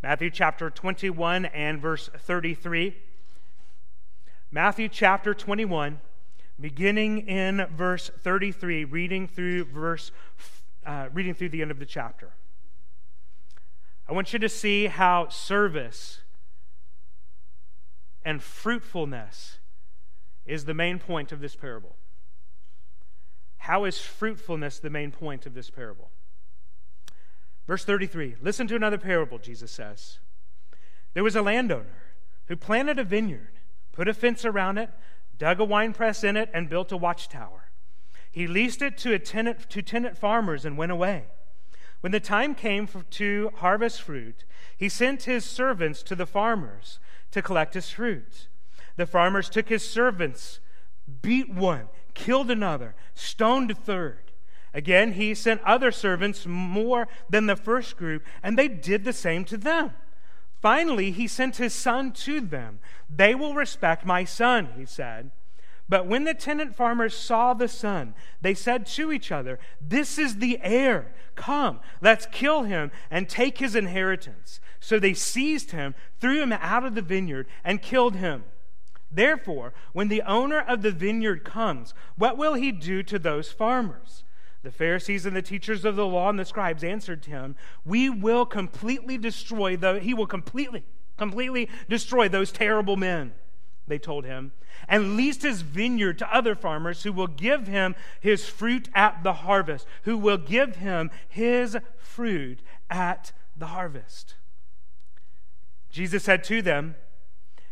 Matthew chapter 21 and verse 33. Matthew chapter 21, beginning in verse 33, reading through verse uh, reading through the end of the chapter. I want you to see how service and fruitfulness is the main point of this parable. How is fruitfulness the main point of this parable? Verse 33 Listen to another parable, Jesus says. There was a landowner who planted a vineyard, put a fence around it, dug a winepress in it, and built a watchtower. He leased it to, a tenant, to tenant farmers and went away. When the time came for, to harvest fruit, he sent his servants to the farmers to collect his fruit. The farmers took his servants, beat one, killed another, stoned a third. Again, he sent other servants more than the first group, and they did the same to them. Finally, he sent his son to them. They will respect my son, he said. But when the tenant farmers saw the son, they said to each other, This is the heir. Come, let's kill him and take his inheritance. So they seized him, threw him out of the vineyard, and killed him. Therefore, when the owner of the vineyard comes, what will he do to those farmers? The Pharisees and the teachers of the law and the scribes answered him, We will completely destroy the he will completely, completely destroy those terrible men, they told him, and lease his vineyard to other farmers who will give him his fruit at the harvest, who will give him his fruit at the harvest. Jesus said to them,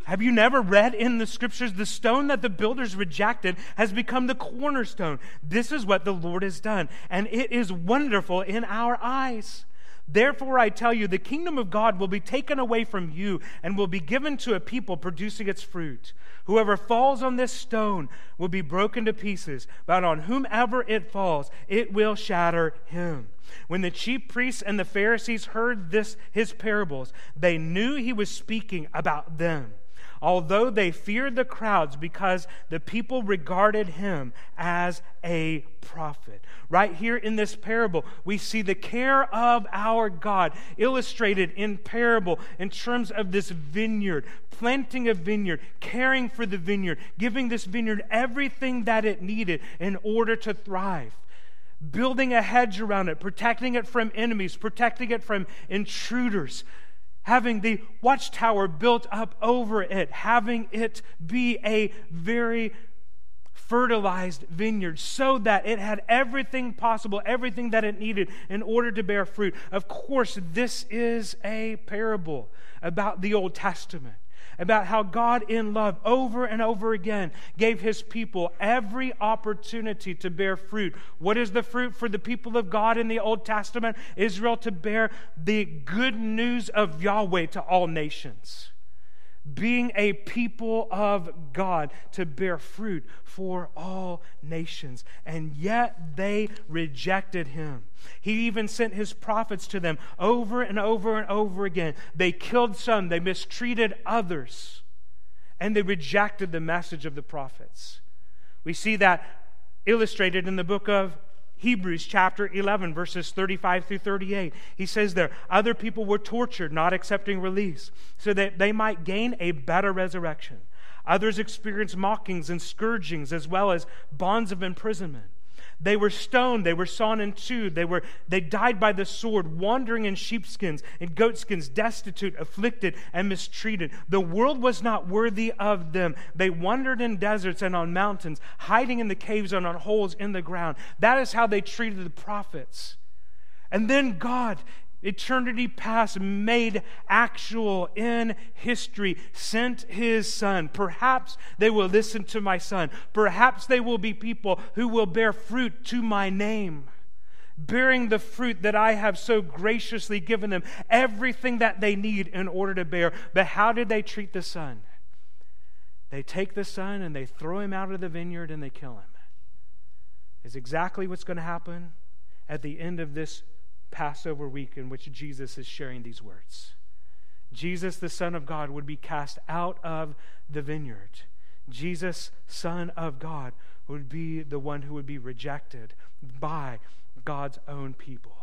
have you never read in the scriptures the stone that the builders rejected has become the cornerstone? This is what the Lord has done, and it is wonderful in our eyes. Therefore, I tell you, the kingdom of God will be taken away from you and will be given to a people producing its fruit. Whoever falls on this stone will be broken to pieces, but on whomever it falls, it will shatter him. When the chief priests and the Pharisees heard this, his parables, they knew he was speaking about them although they feared the crowds because the people regarded him as a prophet. Right here in this parable, we see the care of our God illustrated in parable in terms of this vineyard, planting a vineyard, caring for the vineyard, giving this vineyard everything that it needed in order to thrive building a hedge around it, protecting it from enemies, protecting it from intruders, having the watchtower built up over it, having it be a very fertilized vineyard so that it had everything possible, everything that it needed in order to bear fruit. Of course, this is a parable about the Old Testament about how God, in love, over and over again, gave his people every opportunity to bear fruit. What is the fruit for the people of God in the Old Testament? Israel to bear the good news of Yahweh to all nations being a people of God to bear fruit for all nations. And yet they rejected him. He even sent his prophets to them over and over and over again. They killed some, they mistreated others, and they rejected the message of the prophets. We see that illustrated in the book of Hebrews chapter 11, verses 35 through 38. He says there, other people were tortured, not accepting release, so that they might gain a better resurrection. Others experienced mockings and scourgings, as well as bonds of imprisonment. They were stoned, they were sawn in two, they, were, they died by the sword, wandering in sheepskins and goatskins, destitute, afflicted, and mistreated. The world was not worthy of them. They wandered in deserts and on mountains, hiding in the caves and on holes in the ground. That is how they treated the prophets. And then God, eternity past, made actual in history, sent his son. Perhaps they will listen to my son. Perhaps they will be people who will bear fruit to my name. Bearing the fruit that I have so graciously given them, everything that they need in order to bear. But how did they treat the son? They take the son and they throw him out of the vineyard and they kill him. Is exactly what's going to happen at the end of this Passover week in which Jesus is sharing these words. Jesus, the Son of God, would be cast out of the vineyard. Jesus, Son of God, would be the one who would be rejected by God's own people.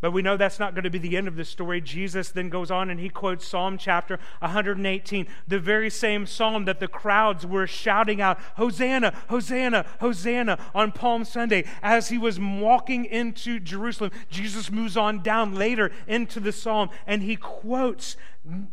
But we know that's not going to be the end of the story. Jesus then goes on and he quotes Psalm chapter 118, the very same psalm that the crowds were shouting out, Hosanna, Hosanna, Hosanna on Palm Sunday. As he was walking into Jerusalem, Jesus moves on down later into the psalm and he quotes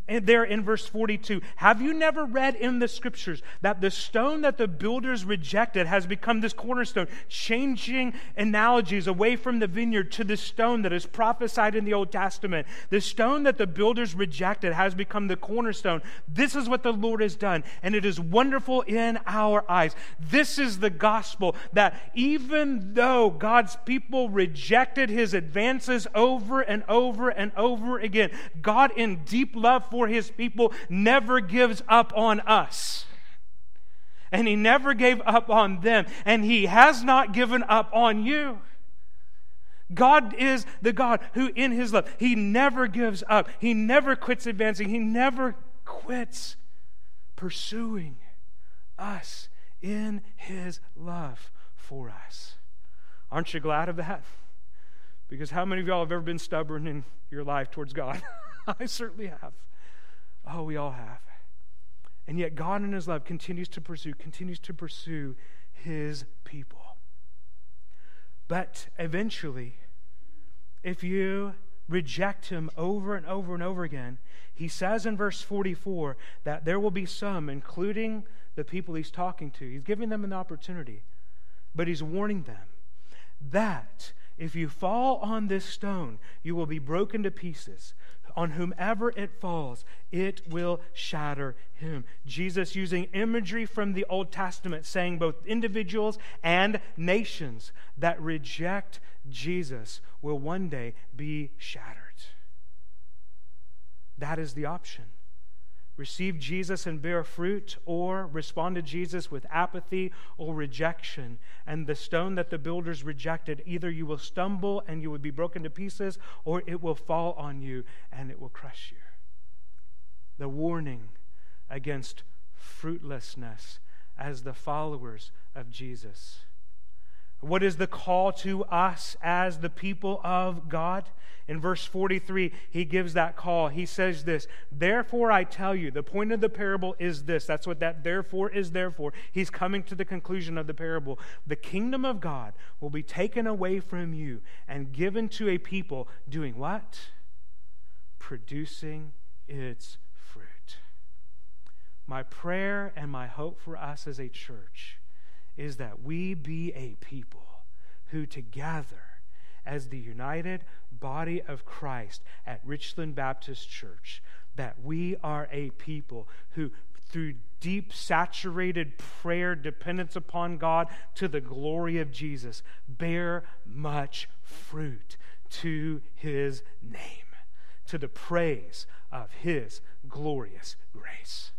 there in verse 42 Have you never read in the scriptures that the stone that the builders rejected has become this cornerstone, changing analogies away from the vineyard to the stone that is prophesied in the Old Testament? The stone that the builders rejected has become the cornerstone. This is what the Lord has done, and it is wonderful in our eyes. This is the gospel that even though God's people rejected his advances over and over and over again, God in deep love for his people never gives up on us. And he never gave up on them. And he has not given up on you. God is the God who, in his love, he never gives up. He never quits advancing. He never quits pursuing us in his love for us. Aren't you glad of that? Because how many of y'all have ever been stubborn in your life towards God? I certainly have. Oh, we all have. And yet, God in His love continues to pursue, continues to pursue His people. But eventually, if you reject Him over and over and over again, He says in verse 44 that there will be some, including the people He's talking to, He's giving them an opportunity, but He's warning them that if you fall on this stone, you will be broken to pieces on whomever it falls, it will shatter him. Jesus using imagery from the Old Testament, saying both individuals and nations that reject Jesus will one day be shattered. That is the option receive Jesus and bear fruit, or respond to Jesus with apathy or rejection. And the stone that the builders rejected, either you will stumble and you will be broken to pieces, or it will fall on you and it will crush you. The warning against fruitlessness as the followers of Jesus. What is the call to us as the people of God? In verse 43, he gives that call. He says this Therefore, I tell you, the point of the parable is this. That's what that therefore is therefore. He's coming to the conclusion of the parable. The kingdom of God will be taken away from you and given to a people doing what? Producing its fruit. My prayer and my hope for us as a church is that we be a people who together, as the united body of Christ at Richland Baptist Church, that we are a people who, through deep, saturated prayer, dependence upon God to the glory of Jesus, bear much fruit to his name, to the praise of his glorious grace.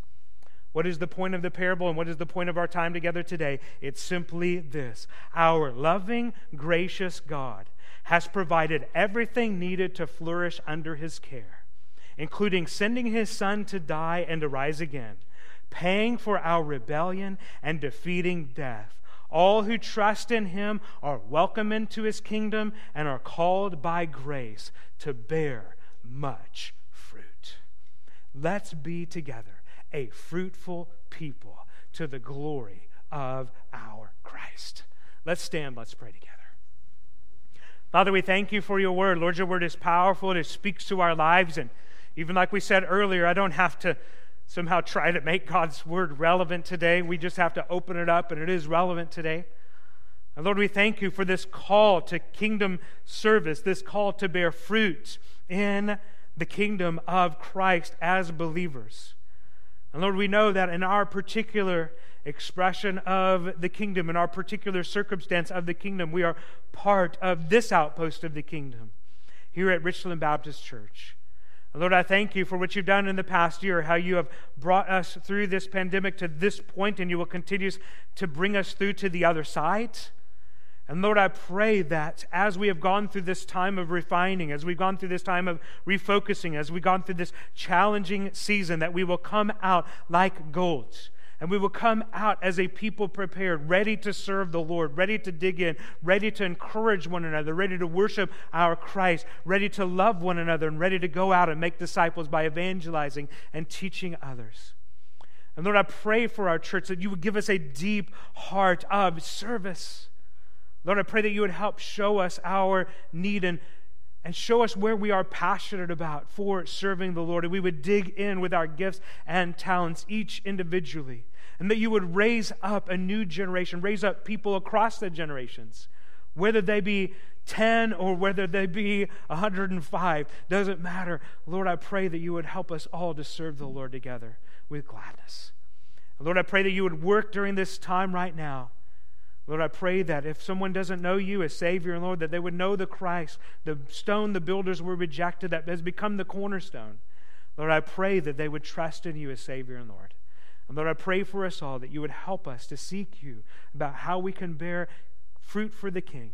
What is the point of the parable and what is the point of our time together today? It's simply this Our loving, gracious God has provided everything needed to flourish under his care, including sending his son to die and to rise again, paying for our rebellion and defeating death. All who trust in him are welcome into his kingdom and are called by grace to bear much fruit. Let's be together a fruitful people to the glory of our Christ. Let's stand, let's pray together. Father, we thank you for your word. Lord, your word is powerful and it speaks to our lives. And even like we said earlier, I don't have to somehow try to make God's word relevant today. We just have to open it up, and it is relevant today. And Lord, we thank you for this call to kingdom service, this call to bear fruit in the kingdom of Christ as believers. And Lord, we know that in our particular expression of the kingdom, in our particular circumstance of the kingdom, we are part of this outpost of the kingdom here at Richland Baptist Church. And Lord, I thank you for what you've done in the past year, how you have brought us through this pandemic to this point, and you will continue to bring us through to the other side. And Lord, I pray that as we have gone through this time of refining, as we've gone through this time of refocusing, as we've gone through this challenging season, that we will come out like gold, And we will come out as a people prepared, ready to serve the Lord, ready to dig in, ready to encourage one another, ready to worship our Christ, ready to love one another, and ready to go out and make disciples by evangelizing and teaching others. And Lord, I pray for our church that you would give us a deep heart of service. Lord, I pray that you would help show us our need and, and show us where we are passionate about for serving the Lord. And we would dig in with our gifts and talents, each individually. And that you would raise up a new generation, raise up people across the generations, whether they be 10 or whether they be 105, doesn't matter. Lord, I pray that you would help us all to serve the Lord together with gladness. Lord, I pray that you would work during this time right now. Lord, I pray that if someone doesn't know you as Savior and Lord, that they would know the Christ, the stone the builders were rejected, that has become the cornerstone. Lord, I pray that they would trust in you as Savior and Lord. And Lord, I pray for us all that you would help us to seek you about how we can bear fruit for the King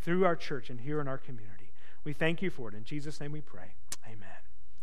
through our church and here in our community. We thank you for it. In Jesus' name we pray. Amen.